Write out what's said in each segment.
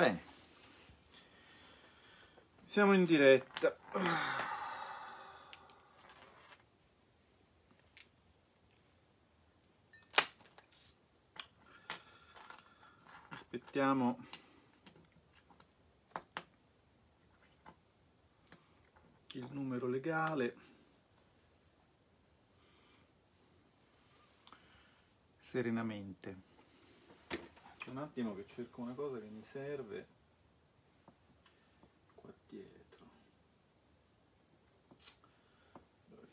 Bene, siamo in diretta. Aspettiamo il numero legale. Serenamente un attimo che cerco una cosa che mi serve qua dietro. Dove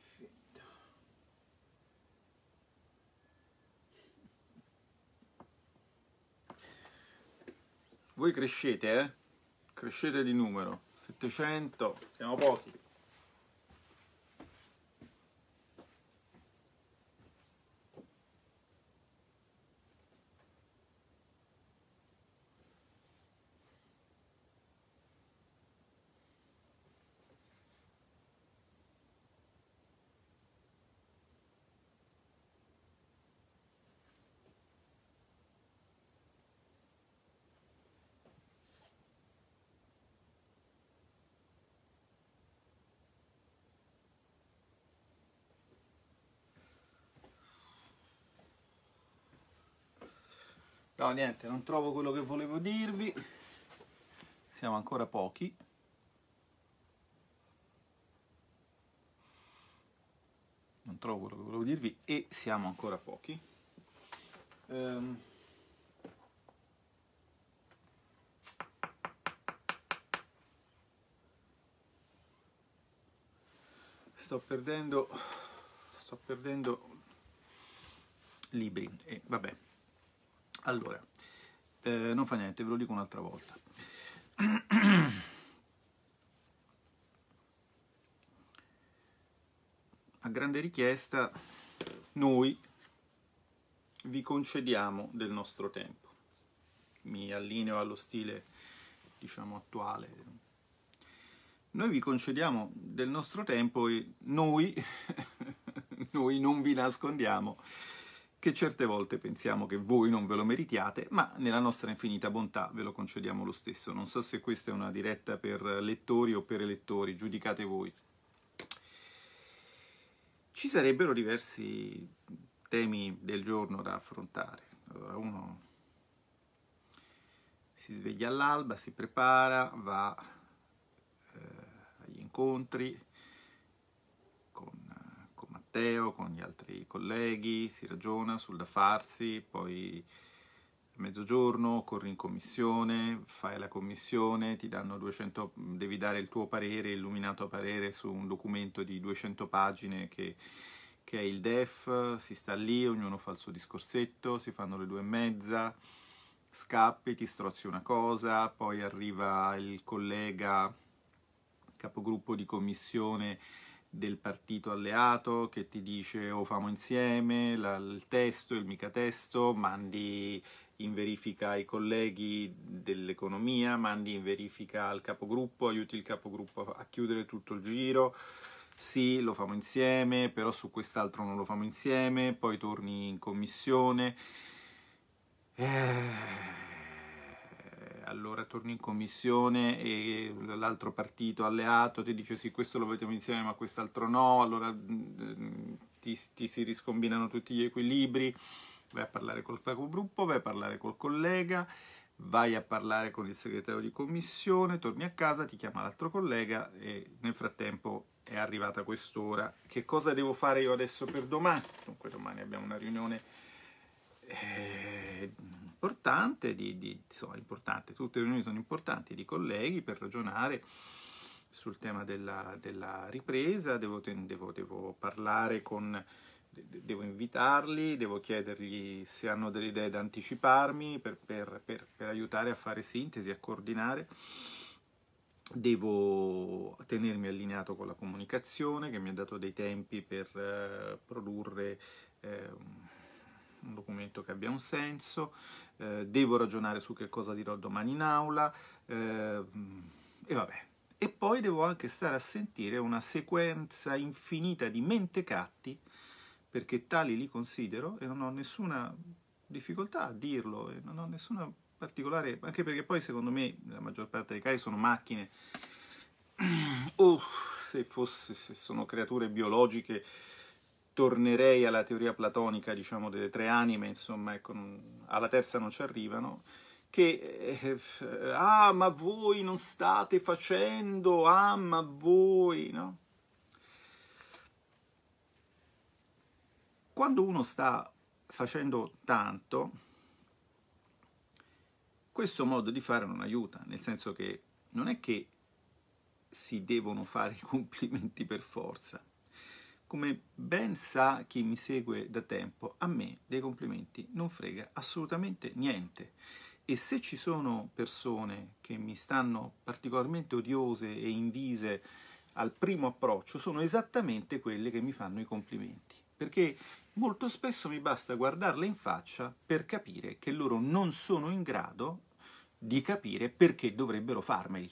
voi crescete eh? Crescete di numero. 700 siamo pochi No, niente, non trovo quello che volevo dirvi. Siamo ancora pochi. Non trovo quello che volevo dirvi e siamo ancora pochi. Um, sto perdendo sto perdendo libri e vabbè allora, eh, non fa niente, ve lo dico un'altra volta. A grande richiesta, noi vi concediamo del nostro tempo. Mi allineo allo stile, diciamo, attuale. Noi vi concediamo del nostro tempo e noi, noi non vi nascondiamo che certe volte pensiamo che voi non ve lo meritiate, ma nella nostra infinita bontà ve lo concediamo lo stesso. Non so se questa è una diretta per lettori o per elettori, giudicate voi. Ci sarebbero diversi temi del giorno da affrontare. Allora, uno si sveglia all'alba, si prepara, va eh, agli incontri, Matteo, con gli altri colleghi, si ragiona sul da farsi, poi a mezzogiorno corri in commissione, fai la commissione, ti danno 200, devi dare il tuo parere, illuminato parere su un documento di 200 pagine che, che è il DEF, si sta lì, ognuno fa il suo discorsetto, si fanno le due e mezza, scappi, ti strozzi una cosa, poi arriva il collega capogruppo di commissione del partito alleato che ti dice o famo insieme la, il testo, il mica testo, mandi in verifica ai colleghi dell'economia, mandi in verifica al capogruppo, aiuti il capogruppo a chiudere tutto il giro, sì, lo famo insieme, però su quest'altro non lo famo insieme, poi torni in commissione. Eh allora torni in commissione e l'altro partito alleato ti dice sì questo lo vediamo insieme ma quest'altro no, allora mm, ti, ti, si riscombinano tutti gli equilibri, vai a parlare col capogruppo, vai a parlare col collega, vai a parlare con il segretario di commissione, torni a casa, ti chiama l'altro collega e nel frattempo è arrivata quest'ora. Che cosa devo fare io adesso per domani? Dunque domani abbiamo una riunione... Eh, importante, di, di, insomma, importante, tutte le riunioni sono importanti, di colleghi per ragionare sul tema della, della ripresa, devo, devo, devo, parlare con, devo invitarli, devo chiedergli se hanno delle idee da anticiparmi per, per, per, per aiutare a fare sintesi, a coordinare. Devo tenermi allineato con la comunicazione che mi ha dato dei tempi per eh, produrre eh, un documento che abbia un senso, eh, devo ragionare su che cosa dirò domani in aula eh, e vabbè. E poi devo anche stare a sentire una sequenza infinita di mentecatti, perché tali li considero e non ho nessuna difficoltà a dirlo e non ho nessuna particolare, anche perché poi secondo me la maggior parte dei casi sono macchine, o se, fosse, se sono creature biologiche tornerei alla teoria platonica, diciamo, delle tre anime, insomma, ecco, alla terza non ci arrivano, che eh, ah, ma voi non state facendo, ah, ma voi, no? Quando uno sta facendo tanto, questo modo di fare non aiuta, nel senso che non è che si devono fare i complimenti per forza. Come ben sa chi mi segue da tempo, a me dei complimenti non frega assolutamente niente. E se ci sono persone che mi stanno particolarmente odiose e invise al primo approccio, sono esattamente quelle che mi fanno i complimenti. Perché molto spesso mi basta guardarle in faccia per capire che loro non sono in grado di capire perché dovrebbero farmeli.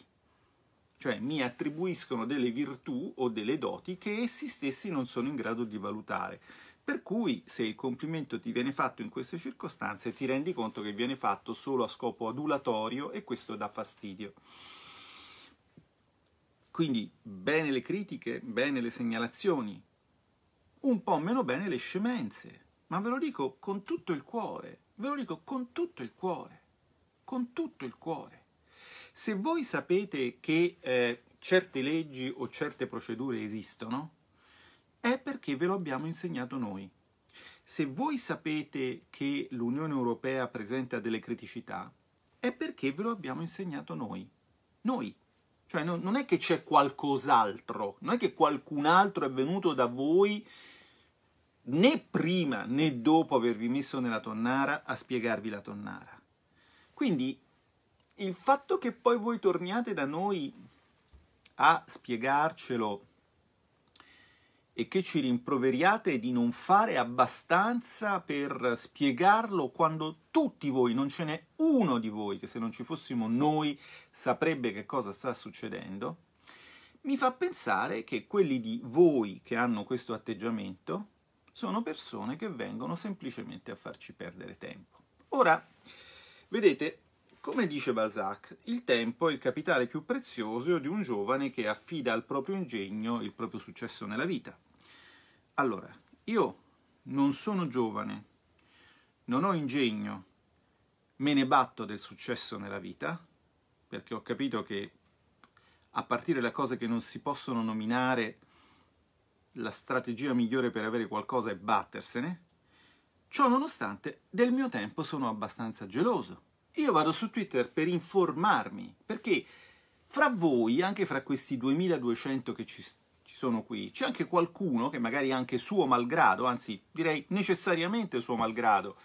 Cioè mi attribuiscono delle virtù o delle doti che essi stessi non sono in grado di valutare. Per cui se il complimento ti viene fatto in queste circostanze ti rendi conto che viene fatto solo a scopo adulatorio e questo dà fastidio. Quindi bene le critiche, bene le segnalazioni, un po' meno bene le scemenze, ma ve lo dico con tutto il cuore, ve lo dico con tutto il cuore, con tutto il cuore. Se voi sapete che eh, certe leggi o certe procedure esistono, è perché ve lo abbiamo insegnato noi. Se voi sapete che l'Unione Europea presenta delle criticità, è perché ve lo abbiamo insegnato noi. Noi. Cioè no, non è che c'è qualcos'altro, non è che qualcun altro è venuto da voi né prima né dopo avervi messo nella tonnara a spiegarvi la tonnara. Quindi il fatto che poi voi torniate da noi a spiegarcelo e che ci rimproveriate di non fare abbastanza per spiegarlo quando tutti voi, non ce n'è uno di voi che se non ci fossimo noi saprebbe che cosa sta succedendo, mi fa pensare che quelli di voi che hanno questo atteggiamento sono persone che vengono semplicemente a farci perdere tempo. Ora, vedete, come dice Balzac, il tempo è il capitale più prezioso di un giovane che affida al proprio ingegno il proprio successo nella vita. Allora, io non sono giovane, non ho ingegno, me ne batto del successo nella vita, perché ho capito che a partire da cose che non si possono nominare la strategia migliore per avere qualcosa è battersene, ciò nonostante del mio tempo sono abbastanza geloso. Io vado su Twitter per informarmi, perché fra voi, anche fra questi 2200 che ci, ci sono qui, c'è anche qualcuno che magari anche suo malgrado, anzi direi necessariamente suo malgrado,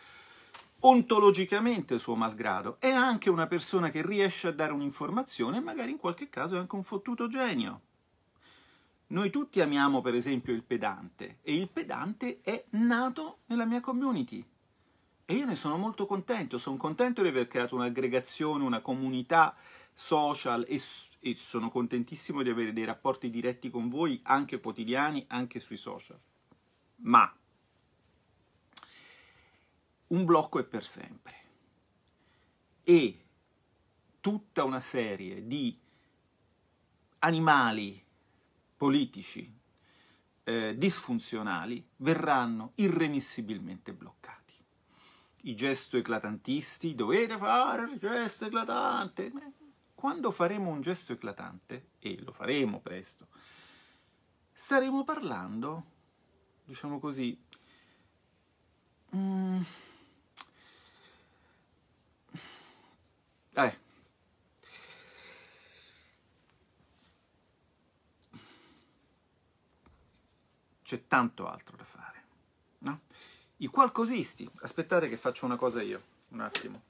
ontologicamente suo malgrado, è anche una persona che riesce a dare un'informazione e magari in qualche caso è anche un fottuto genio. Noi tutti amiamo per esempio il pedante e il pedante è nato nella mia community e io ne sono molto contento, sono contento di aver creato un'aggregazione, una comunità social e, e sono contentissimo di avere dei rapporti diretti con voi anche quotidiani, anche sui social. Ma un blocco è per sempre e tutta una serie di animali politici eh, disfunzionali verranno irremissibilmente bloccati. I gesto eclatantisti, dovete fare il gesto eclatante. Quando faremo un gesto eclatante, e lo faremo presto, staremo parlando, diciamo così, mm, eh, c'è tanto altro da fare. No? I qualcosisti, aspettate che faccio una cosa io, un attimo.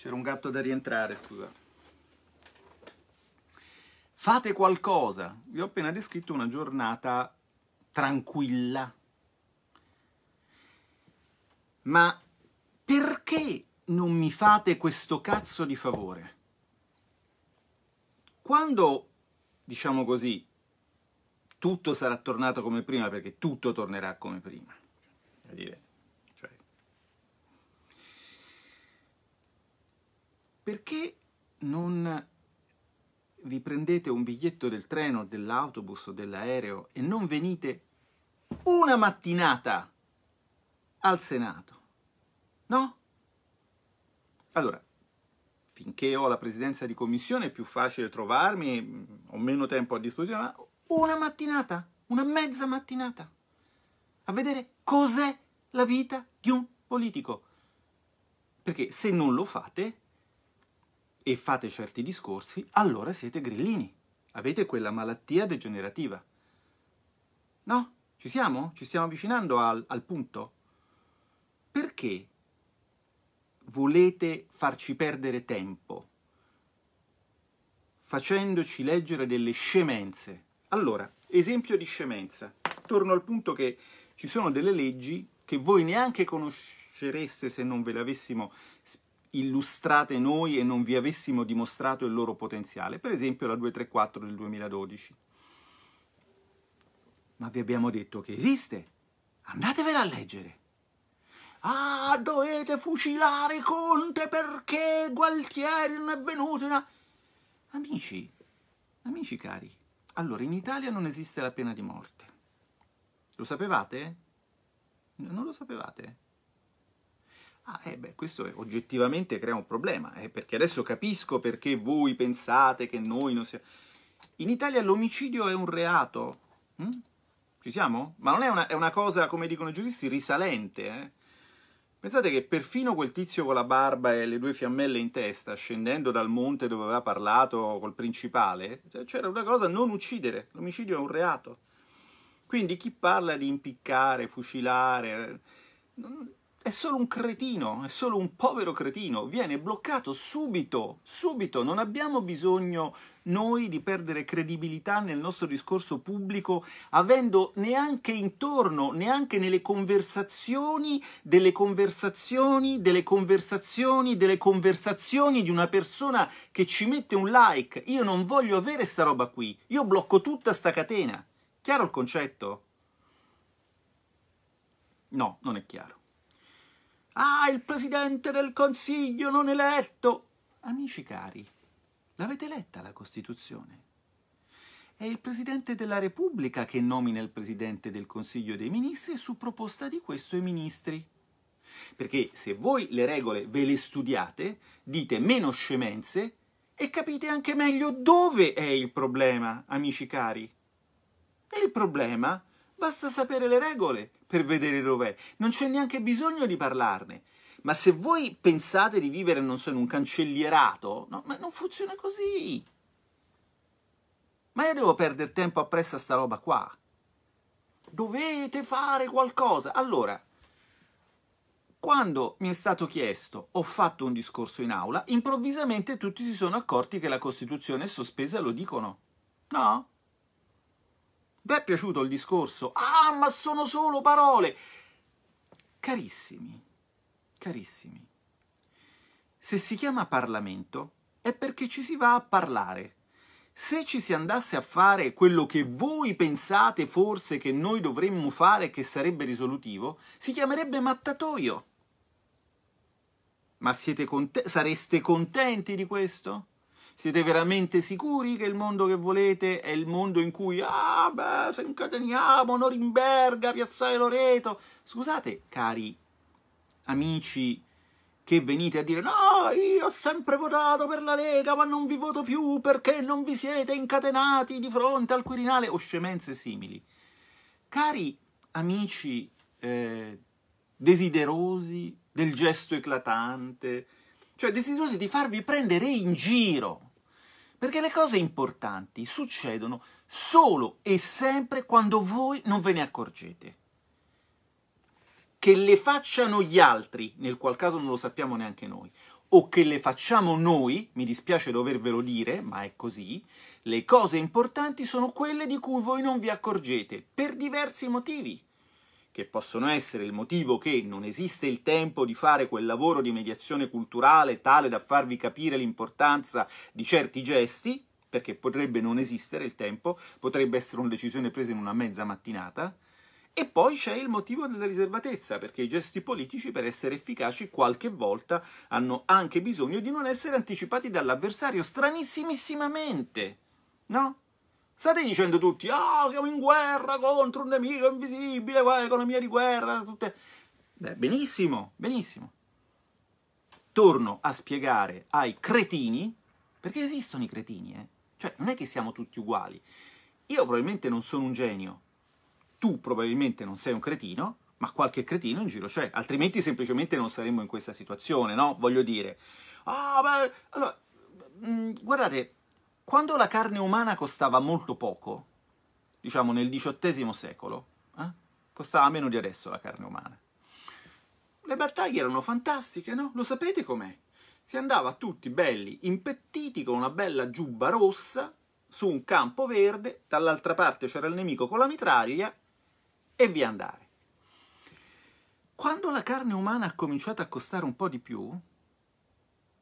C'era un gatto da rientrare, scusa. Fate qualcosa. Vi ho appena descritto una giornata tranquilla. Ma perché non mi fate questo cazzo di favore? Quando, diciamo così, tutto sarà tornato come prima, perché tutto tornerà come prima. Dire, cioè, perché non vi prendete un biglietto del treno, dell'autobus o dell'aereo e non venite una mattinata al Senato? No? Allora, finché ho la presidenza di commissione è più facile trovarmi, ho meno tempo a disposizione, ma una mattinata, una mezza mattinata, a vedere cos'è la vita di un politico. Perché se non lo fate e fate certi discorsi, allora siete grillini, avete quella malattia degenerativa. No? Ci siamo? Ci stiamo avvicinando al, al punto? Perché volete farci perdere tempo facendoci leggere delle scemenze? Allora, esempio di scemenza. Torno al punto che ci sono delle leggi che voi neanche conoscereste se non ve le avessimo illustrate noi e non vi avessimo dimostrato il loro potenziale. Per esempio la 234 del 2012. Ma vi abbiamo detto che esiste. Andatevela a leggere. Ah, dovete fucilare Conte perché Gualtieri non è venuto. In... Amici, amici cari, allora in Italia non esiste la pena di morte. Lo sapevate? Non lo sapevate? Ah, eh beh, questo oggettivamente crea un problema, eh, perché adesso capisco perché voi pensate che noi non siamo... In Italia l'omicidio è un reato. Hm? Ci siamo? Ma non è una, è una, cosa, come dicono i giuristi, risalente. Eh? Pensate che perfino quel tizio con la barba e le due fiammelle in testa, scendendo dal monte dove aveva parlato col principale, cioè, c'era una cosa, non uccidere. L'omicidio è un reato. Quindi chi parla di impiccare, fucilare... Non, è solo un cretino, è solo un povero cretino, viene bloccato subito, subito, non abbiamo bisogno noi di perdere credibilità nel nostro discorso pubblico avendo neanche intorno, neanche nelle conversazioni, delle conversazioni, delle conversazioni, delle conversazioni di una persona che ci mette un like. Io non voglio avere sta roba qui, io blocco tutta sta catena. Chiaro il concetto? No, non è chiaro. Ah, il presidente del consiglio non eletto! Amici cari, l'avete letta la Costituzione? È il Presidente della Repubblica che nomina il Presidente del Consiglio dei Ministri su proposta di questo i ministri. Perché se voi le regole ve le studiate, dite meno scemenze e capite anche meglio dove è il problema, amici cari. E il problema Basta sapere le regole per vedere dov'è. Non c'è neanche bisogno di parlarne. Ma se voi pensate di vivere, non so, in un cancellierato, no, ma non funziona così. Ma io devo perdere tempo appresso a sta roba qua. Dovete fare qualcosa. Allora, quando mi è stato chiesto, ho fatto un discorso in aula, improvvisamente tutti si sono accorti che la Costituzione è sospesa, lo dicono. No? Vi è piaciuto il discorso? Ah, ma sono solo parole! Carissimi, carissimi, se si chiama Parlamento è perché ci si va a parlare. Se ci si andasse a fare quello che voi pensate forse che noi dovremmo fare e che sarebbe risolutivo, si chiamerebbe mattatoio. Ma siete cont- sareste contenti di questo? Siete veramente sicuri che il mondo che volete è il mondo in cui, ah, beh, se incateniamo Norimberga, Piazzale Loreto? Scusate, cari amici che venite a dire no, io ho sempre votato per la Lega, ma non vi voto più perché non vi siete incatenati di fronte al Quirinale o scemenze simili. Cari amici eh, desiderosi del gesto eclatante, cioè desiderosi di farvi prendere in giro, perché le cose importanti succedono solo e sempre quando voi non ve ne accorgete. Che le facciano gli altri, nel qual caso non lo sappiamo neanche noi, o che le facciamo noi, mi dispiace dovervelo dire, ma è così, le cose importanti sono quelle di cui voi non vi accorgete, per diversi motivi, che possono essere il motivo che non esiste il tempo di fare quel lavoro di mediazione culturale tale da farvi capire l'importanza di certi gesti, perché potrebbe non esistere il tempo, potrebbe essere una decisione presa in una mezza mattinata, e poi c'è il motivo della riservatezza, perché i gesti politici, per essere efficaci, qualche volta hanno anche bisogno di non essere anticipati dall'avversario, stranissimamente, no? State dicendo tutti, ah, oh, siamo in guerra contro un nemico invisibile, qua, economia di guerra, tutte... Beh, benissimo, benissimo. Torno a spiegare ai cretini, perché esistono i cretini, eh? Cioè, non è che siamo tutti uguali. Io probabilmente non sono un genio, tu probabilmente non sei un cretino, ma qualche cretino in giro c'è, altrimenti semplicemente non saremmo in questa situazione, no? Voglio dire, ah, beh, allora, mh, guardate, quando la carne umana costava molto poco, diciamo nel XVIII secolo, eh? costava meno di adesso la carne umana, le battaglie erano fantastiche, no? Lo sapete com'è? Si andava tutti belli, impettiti, con una bella giubba rossa, su un campo verde, dall'altra parte c'era il nemico con la mitraglia, e via andare. Quando la carne umana ha cominciato a costare un po' di più,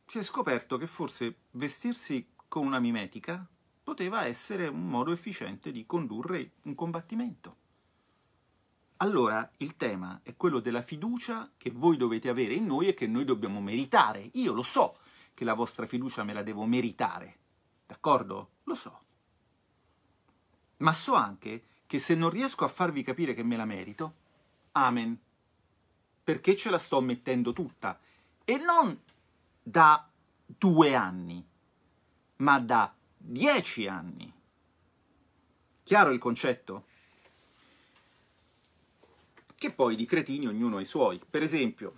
si è scoperto che forse vestirsi con una mimetica poteva essere un modo efficiente di condurre un combattimento. Allora il tema è quello della fiducia che voi dovete avere in noi e che noi dobbiamo meritare. Io lo so che la vostra fiducia me la devo meritare, d'accordo? Lo so. Ma so anche che se non riesco a farvi capire che me la merito, amen. Perché ce la sto mettendo tutta. E non da due anni, ma da dieci anni. Chiaro il concetto? Che poi di cretini ognuno ha i suoi. Per esempio,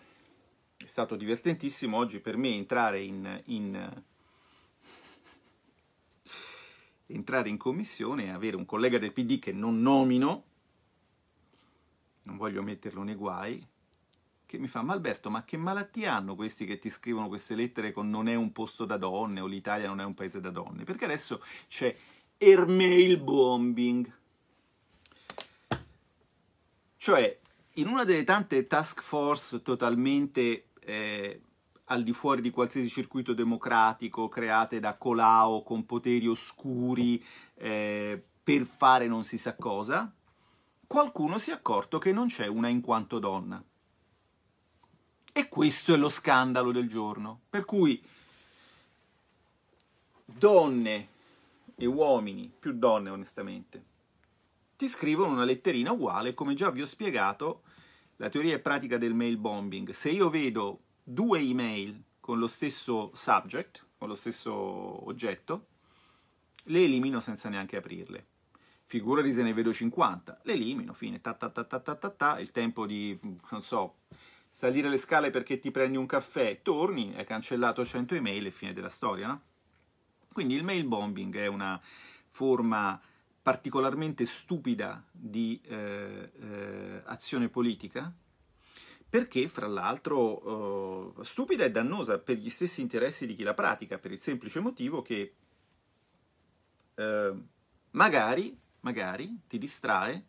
è stato divertentissimo oggi per me entrare in, in entrare in commissione e avere un collega del PD che non nomino, non voglio metterlo nei guai, che mi fa, ma Alberto, ma che malattia hanno questi che ti scrivono queste lettere con non è un posto da donne o l'Italia non è un paese da donne? Perché adesso c'è airmail bombing. Cioè, in una delle tante task force totalmente eh, al di fuori di qualsiasi circuito democratico, create da Colau con poteri oscuri eh, per fare non si sa cosa, qualcuno si è accorto che non c'è una in quanto donna. E questo è lo scandalo del giorno. Per cui donne e uomini, più donne onestamente, ti scrivono una letterina uguale, come già vi ho spiegato, la teoria e pratica del mail bombing. Se io vedo due email con lo stesso subject, con lo stesso oggetto, le elimino senza neanche aprirle. Figurati se ne vedo 50, le elimino, fine, ta ta ta ta ta, ta il tempo di, non so, salire le scale perché ti prendi un caffè, torni, hai cancellato 100 email e fine della storia, no? Quindi il mail bombing è una forma particolarmente stupida di eh, eh, azione politica, perché fra l'altro uh, stupida e dannosa per gli stessi interessi di chi la pratica, per il semplice motivo che uh, magari, magari ti distrae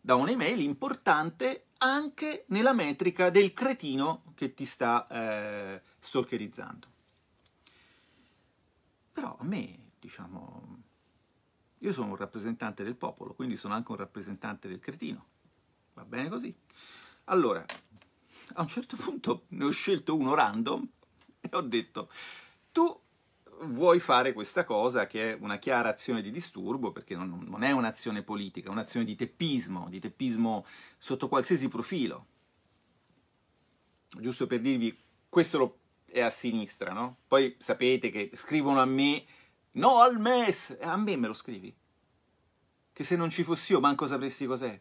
da un'email importante anche nella metrica del cretino che ti sta eh, stalkerizzando. Però a me, diciamo, io sono un rappresentante del popolo, quindi sono anche un rappresentante del cretino. Va bene così? Allora, a un certo punto ne ho scelto uno random e ho detto, tu vuoi fare questa cosa che è una chiara azione di disturbo, perché non, non è un'azione politica, è un'azione di teppismo, di teppismo sotto qualsiasi profilo. Giusto per dirvi, questo è a sinistra, no? Poi sapete che scrivono a me, no al MES, a me me lo scrivi? Che se non ci fossi io manco sapresti cos'è.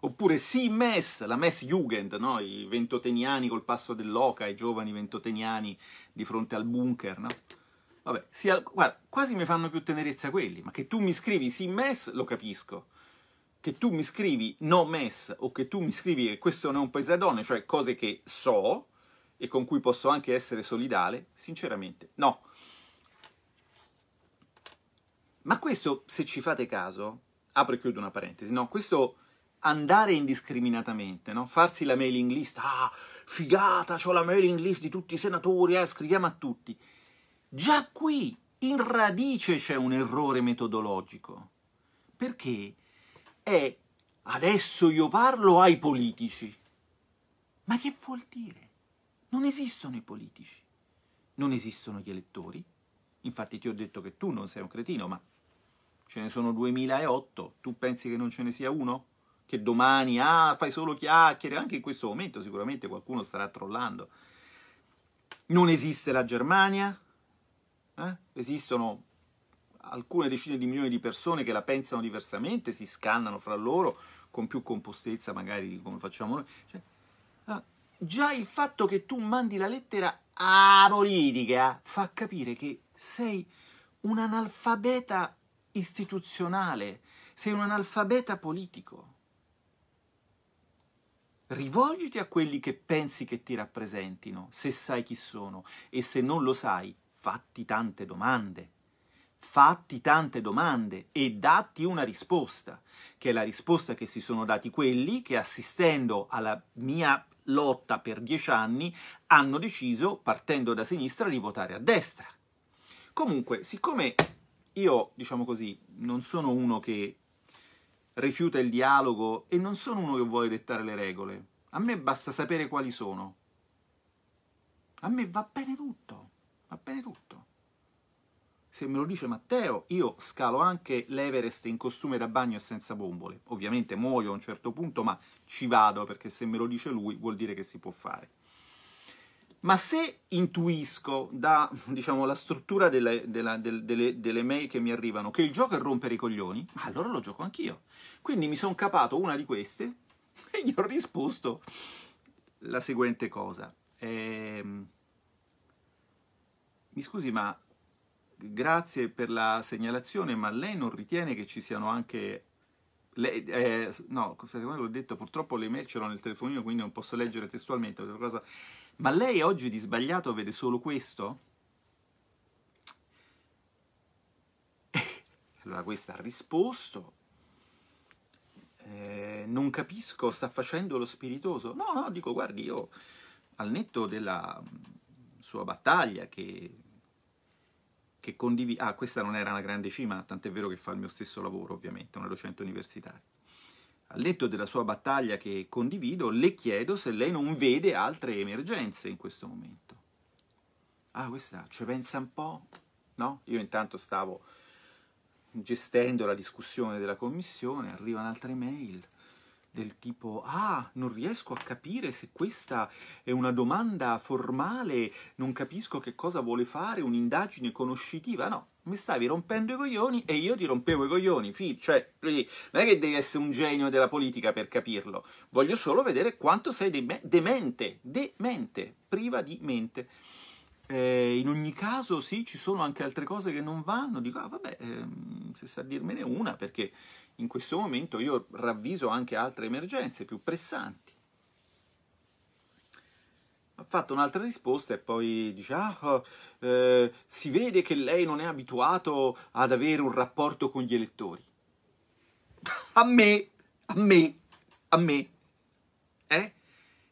Oppure sì, MES, la MES Jugend, no? i ventoteniani col passo dell'oca, i giovani ventoteniani di fronte al bunker, no? Vabbè, sia, guarda, quasi mi fanno più tenerezza quelli, ma che tu mi scrivi sì MES lo capisco. Che tu mi scrivi no MES o che tu mi scrivi che questo non è un paese da donne, cioè cose che so, e con cui posso anche essere solidale? Sinceramente, no. Ma questo, se ci fate caso, apro e chiudo una parentesi, no, questo andare indiscriminatamente, no? farsi la mailing list, ah, figata, ho la mailing list di tutti i senatori, eh, scriviamo a tutti. Già qui, in radice, c'è un errore metodologico, perché è adesso io parlo ai politici. Ma che vuol dire? Non esistono i politici, non esistono gli elettori. Infatti ti ho detto che tu non sei un cretino, ma ce ne sono 2008, tu pensi che non ce ne sia uno? Che domani, ah, fai solo chiacchiere, anche in questo momento sicuramente qualcuno starà trollando. Non esiste la Germania, eh? esistono alcune decine di milioni di persone che la pensano diversamente, si scannano fra loro con più compostezza magari di come facciamo noi. Cioè, ah, già il fatto che tu mandi la lettera a politica fa capire che sei un analfabeta istituzionale, sei un analfabeta politico. Rivolgiti a quelli che pensi che ti rappresentino, se sai chi sono, e se non lo sai, fatti tante domande. Fatti tante domande e datti una risposta, che è la risposta che si sono dati quelli che assistendo alla mia lotta per dieci anni hanno deciso, partendo da sinistra, di votare a destra. Comunque, siccome io, diciamo così, non sono uno che rifiuta il dialogo e non sono uno che vuole dettare le regole. A me basta sapere quali sono. A me va bene tutto, va bene tutto. Se me lo dice Matteo, io scalo anche l'Everest in costume da bagno e senza bombole. Ovviamente muoio a un certo punto, ma ci vado perché se me lo dice lui vuol dire che si può fare. Ma se intuisco da diciamo, la struttura delle, della, del, delle, delle, mail che mi arrivano che il gioco è rompere i coglioni, allora lo gioco anch'io. Quindi mi sono capato una di queste e gli ho risposto la seguente cosa. Ehm, mi scusi, ma grazie per la segnalazione, ma lei non ritiene che ci siano anche... Lei, eh, no, come l'ho detto, purtroppo le mail ce l'ho nel telefonino, quindi non posso leggere testualmente. Cosa ma lei oggi di sbagliato vede solo questo? allora questa ha risposto, eh, non capisco, sta facendo lo spiritoso. No, no, dico, guardi, io al netto della sua battaglia che, che condivido... Ah, questa non era una grande cima, tant'è vero che fa il mio stesso lavoro, ovviamente, una docente universitaria al netto della sua battaglia che condivido, le chiedo se lei non vede altre emergenze in questo momento. Ah, questa ci pensa un po'? No? Io intanto stavo gestendo la discussione della commissione, arrivano altre mail del tipo ah, non riesco a capire se questa è una domanda formale, non capisco che cosa vuole fare, un'indagine conoscitiva. No, mi stavi rompendo i coglioni e io ti rompevo i coglioni. Fi, cioè, non è che devi essere un genio della politica per capirlo. Voglio solo vedere quanto sei de- demente, demente, priva di mente. Eh, in ogni caso, sì, ci sono anche altre cose che non vanno. Dico, ah, vabbè, ehm, se sa dirmene una, perché in questo momento io ravviso anche altre emergenze più pressanti. Ha fatto un'altra risposta e poi dice, ah, oh, eh, si vede che lei non è abituato ad avere un rapporto con gli elettori. a me, a me, a me, eh?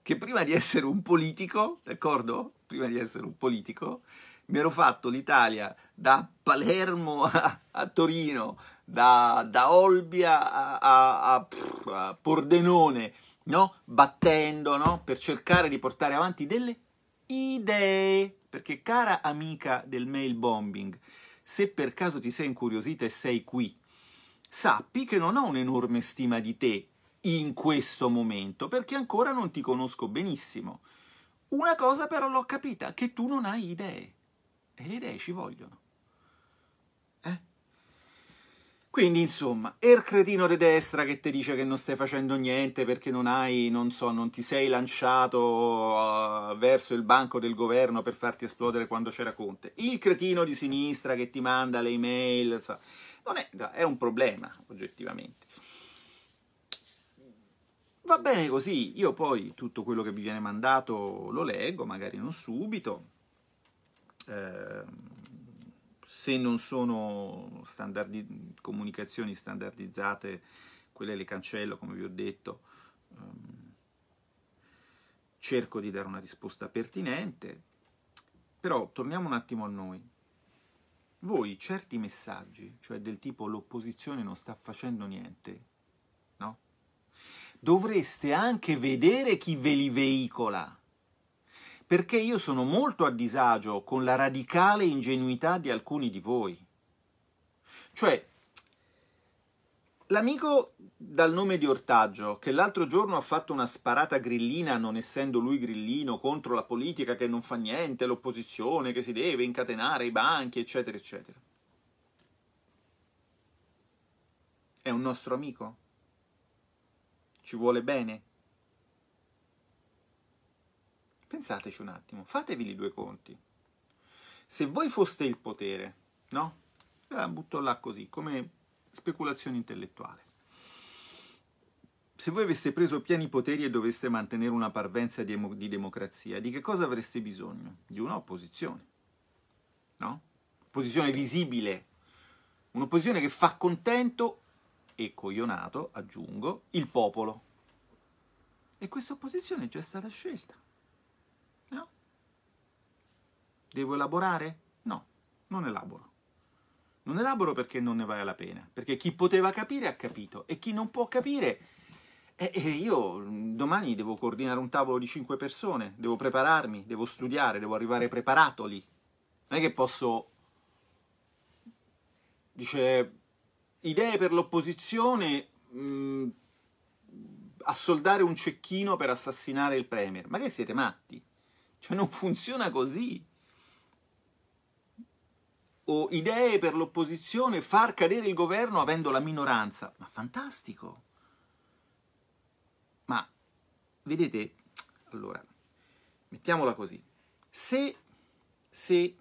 Che prima di essere un politico, d'accordo? Prima di essere un politico, mi ero fatto l'Italia da Palermo a, a Torino, da, da Olbia a, a, Pordenone, no? battendo no? per cercare di portare avanti delle idee. Perché cara amica del mail bombing, se per caso ti sei incuriosita e sei qui, sappi che non ho un'enorme stima di te in questo momento, perché ancora non ti conosco benissimo. Una cosa però l'ho capita, che tu non hai idee. E le idee ci vogliono. Quindi, insomma, er cretino di destra che ti dice che non stai facendo niente perché non hai, non so, non ti sei lanciato uh, verso il banco del governo per farti esplodere quando c'era Conte. Il cretino di sinistra che ti manda le email, so. non è, è un problema, oggettivamente. Va bene così, io poi tutto quello che mi viene mandato lo leggo, magari non subito. Eh, se non sono standardi- comunicazioni standardizzate, quelle le cancello, come vi ho detto. Um, cerco di dare una risposta pertinente, però torniamo un attimo a noi. Voi certi messaggi, cioè del tipo l'opposizione non sta facendo niente, no? Dovreste anche vedere chi ve li veicola perché io sono molto a disagio con la radicale ingenuità di alcuni di voi. Cioè, l'amico dal nome di Ortaggio, che l'altro giorno ha fatto una sparata grillina, non essendo lui grillino, contro la politica che non fa niente, l'opposizione che si deve incatenare i banchi, eccetera, eccetera. È un nostro amico? Ci vuole bene? Pensateci un attimo, fatevi i due conti. Se voi foste il potere, no? La butto là così, come speculazione intellettuale. Se voi aveste preso pieni poteri e doveste mantenere una parvenza di, democrazia, di che cosa avreste bisogno? Di un'opposizione, no? Opposizione visibile, un'opposizione che fa contento e coglionato, aggiungo, il popolo. E questa opposizione è già stata scelta. Devo elaborare? No, non elaboro. Non elaboro perché non ne vale la pena, perché chi poteva capire ha capito e chi non può capire... Eh, io domani devo coordinare un tavolo di cinque persone, devo prepararmi, devo studiare, devo arrivare preparato lì. Non è che posso... Dice, idee per l'opposizione, mh, mm, assoldare un cecchino per assassinare il Premier. Ma che siete matti? Cioè non funziona così o idee per l'opposizione, far cadere il governo avendo la minoranza. Ma fantastico! Ma vedete, allora, mettiamola così, se, se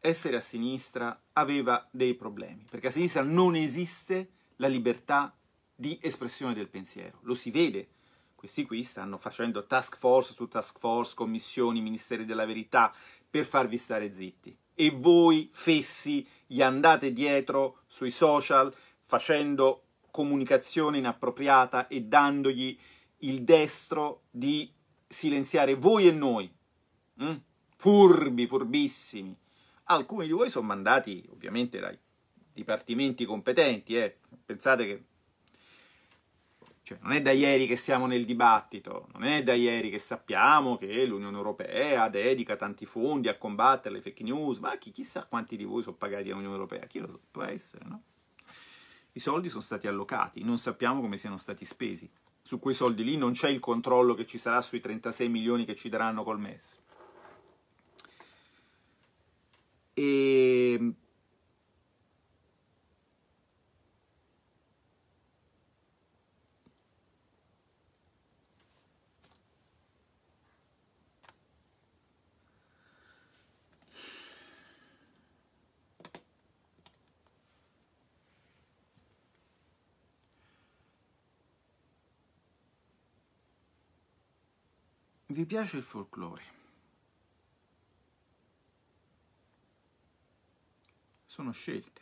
essere a sinistra aveva dei problemi, perché a sinistra non esiste la libertà di espressione del pensiero, lo si vede. Questi qui stanno facendo task force su task force, commissioni, ministeri della verità, per farvi stare zitti e voi fessi gli andate dietro sui social facendo comunicazione inappropriata e dandogli il destro di silenziare voi e noi. Mm? Furbi, furbissimi. Alcuni di voi sono mandati ovviamente dai dipartimenti competenti, eh. pensate che cioè, non è da ieri che siamo nel dibattito, non è da ieri che sappiamo che l'Unione Europea dedica tanti fondi a combattere le fake news, ma chi, chissà quanti di voi sono pagati dall'Unione Europea, chi lo so, può essere, no? I soldi sono stati allocati, non sappiamo come siano stati spesi. Su quei soldi lì non c'è il controllo che ci sarà sui 36 milioni che ci daranno col MES. E Vi piace il folklore? Sono scelte.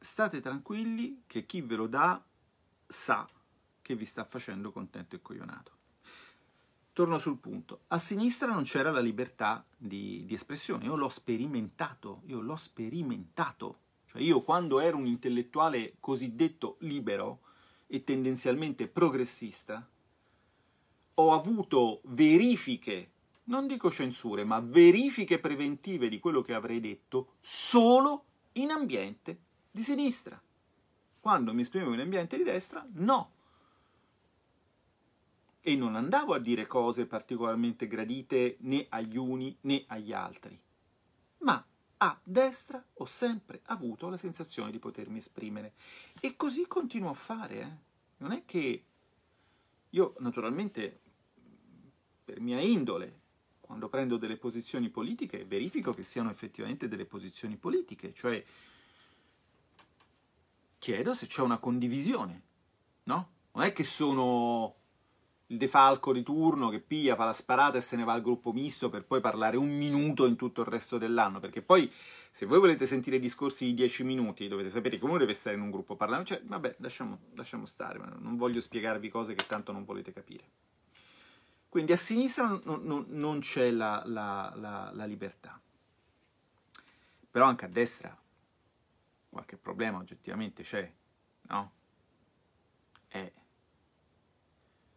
State tranquilli che chi ve lo dà sa che vi sta facendo contento e coglionato. Torno sul punto. A sinistra non c'era la libertà di, di espressione. Io l'ho sperimentato. Io l'ho sperimentato. Cioè io quando ero un intellettuale cosiddetto libero, e tendenzialmente progressista, ho avuto verifiche, non dico censure, ma verifiche preventive di quello che avrei detto solo in ambiente di sinistra. Quando mi esprimevo in ambiente di destra, no. E non andavo a dire cose particolarmente gradite né agli uni né agli altri, ma a destra ho sempre avuto la sensazione di potermi esprimere e così continuo a fare. Eh. Non è che io naturalmente per mia indole quando prendo delle posizioni politiche verifico che siano effettivamente delle posizioni politiche, cioè chiedo se c'è una condivisione, no? Non è che sono il defalco di turno che piglia, fa la sparata e se ne va al gruppo misto per poi parlare un minuto in tutto il resto dell'anno, perché poi se voi volete sentire discorsi di dieci minuti dovete sapere che uno deve stare in un gruppo parlando, cioè vabbè lasciamo, lasciamo stare, non voglio spiegarvi cose che tanto non volete capire. Quindi a sinistra non, non, non c'è la, la, la, la libertà, però anche a destra qualche problema oggettivamente c'è, no? Eh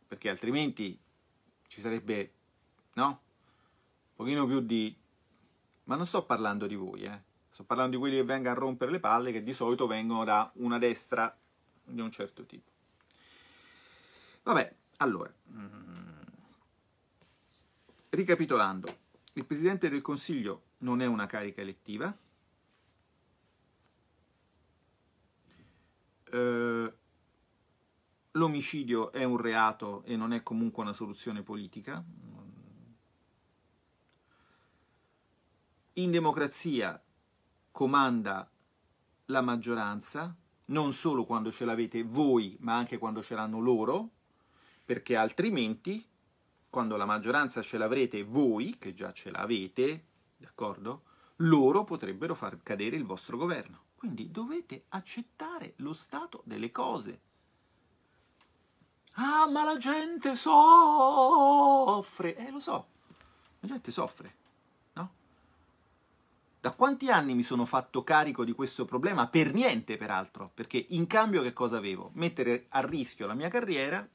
perché altrimenti ci sarebbe, no? Un pochino più di... Ma non sto parlando di voi, eh? Sto parlando di quelli che vengono a rompere le palle, che di solito vengono da una destra di un certo tipo. Vabbè, allora, mm, ricapitolando, il Presidente del Consiglio non è una carica elettiva, eh, l'omicidio è un reato e non è comunque una soluzione politica. In democrazia comanda la maggioranza, non solo quando ce l'avete voi, ma anche quando ce l'hanno loro, perché altrimenti, quando la maggioranza ce l'avrete voi, che già ce l'avete, d'accordo? Loro potrebbero far cadere il vostro governo. Quindi dovete accettare lo stato delle cose. Ah, ma la gente soffre. Eh, lo so, la gente soffre, no? Da quanti anni mi sono fatto carico di questo problema? Per niente, peraltro, perché in cambio che cosa avevo? Mettere a rischio la mia carriera,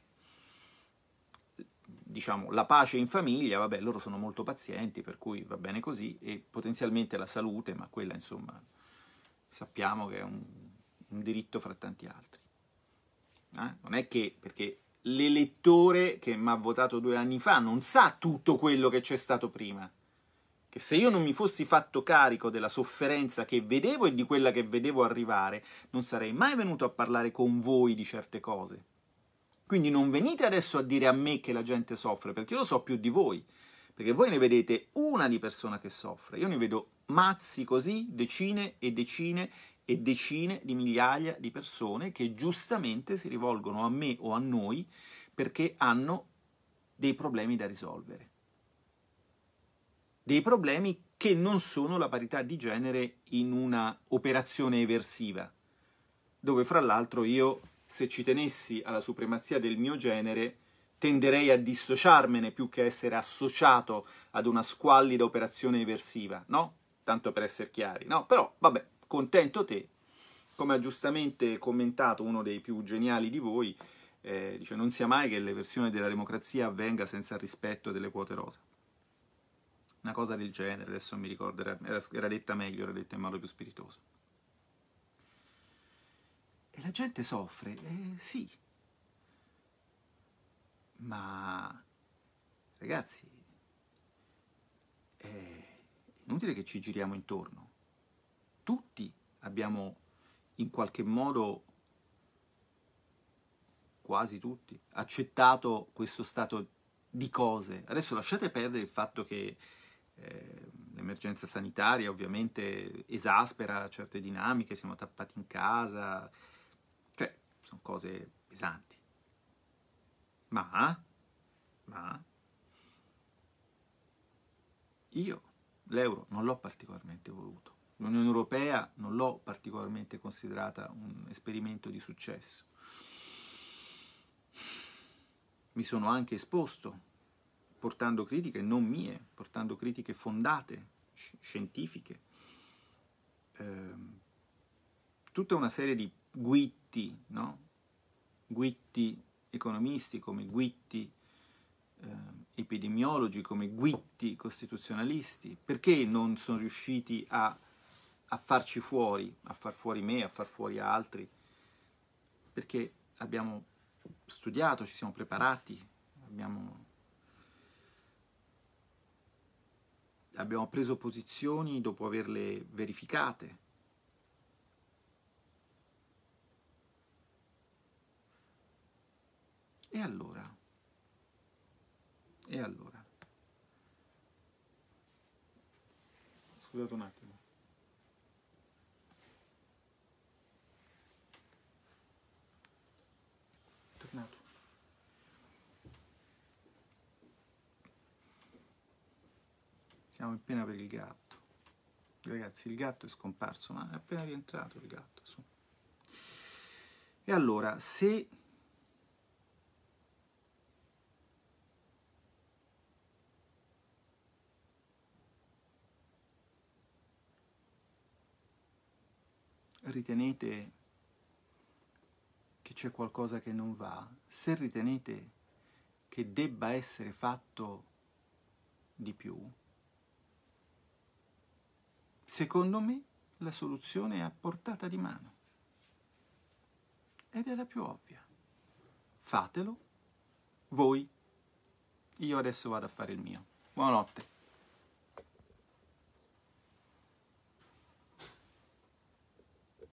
diciamo, la pace in famiglia, vabbè, loro sono molto pazienti, per cui va bene così, e potenzialmente la salute, ma quella, insomma, sappiamo che è un, un diritto fra tanti altri. Eh? Non è che, perché l'elettore che mi ha votato due anni fa non sa tutto quello che c'è stato prima. Che se io non mi fossi fatto carico della sofferenza che vedevo e di quella che vedevo arrivare, non sarei mai venuto a parlare con voi di certe cose. Quindi non venite adesso a dire a me che la gente soffre, perché io lo so più di voi. Perché voi ne vedete una di persona che soffre, io ne vedo mazzi così, decine e decine e decine di migliaia di persone che giustamente si rivolgono a me o a noi perché hanno dei problemi da risolvere. Dei problemi che non sono la parità di genere in una operazione eversiva, dove fra l'altro io, se ci tenessi alla supremazia del mio genere, tenderei a dissociarmene più che essere associato ad una squallida operazione eversiva, no? Tanto per essere chiari, no? Però, vabbè, contento te, come ha giustamente commentato uno dei più geniali di voi, eh, dice non sia mai che l'eversione della democrazia avvenga senza il rispetto delle quote rosa. Una cosa del genere, adesso mi ricordo, era, era detta meglio, era detta in modo più spiritoso. E la gente soffre, eh, sì, ma ragazzi, è inutile che ci giriamo intorno tutti abbiamo in qualche modo, quasi tutti, accettato questo stato di cose. Adesso lasciate perdere il fatto che eh, l'emergenza sanitaria ovviamente esaspera certe dinamiche, siamo tappati in casa, cioè sono cose pesanti. Ma, ma, io l'euro non l'ho particolarmente voluto. L'Unione Europea non l'ho particolarmente considerata un esperimento di successo. Mi sono anche esposto, portando critiche non mie, portando critiche fondate, scientifiche. Eh, tutta una serie di guitti, no? guitti economisti come guitti eh, epidemiologi, come guitti costituzionalisti, perché non sono riusciti a a farci fuori, a far fuori me, a far fuori altri, perché abbiamo studiato, ci siamo preparati, abbiamo, abbiamo preso posizioni dopo averle verificate. E allora? E allora? Scusate un attimo. Siamo in pena per il gatto. Ragazzi, il gatto è scomparso, ma è appena rientrato il gatto. Su. E allora, se ritenete che c'è qualcosa che non va, se ritenete che debba essere fatto di più, secondo me la soluzione è a portata di mano. Ed è la più ovvia. Fatelo voi. Io adesso vado a fare il mio. Buonanotte.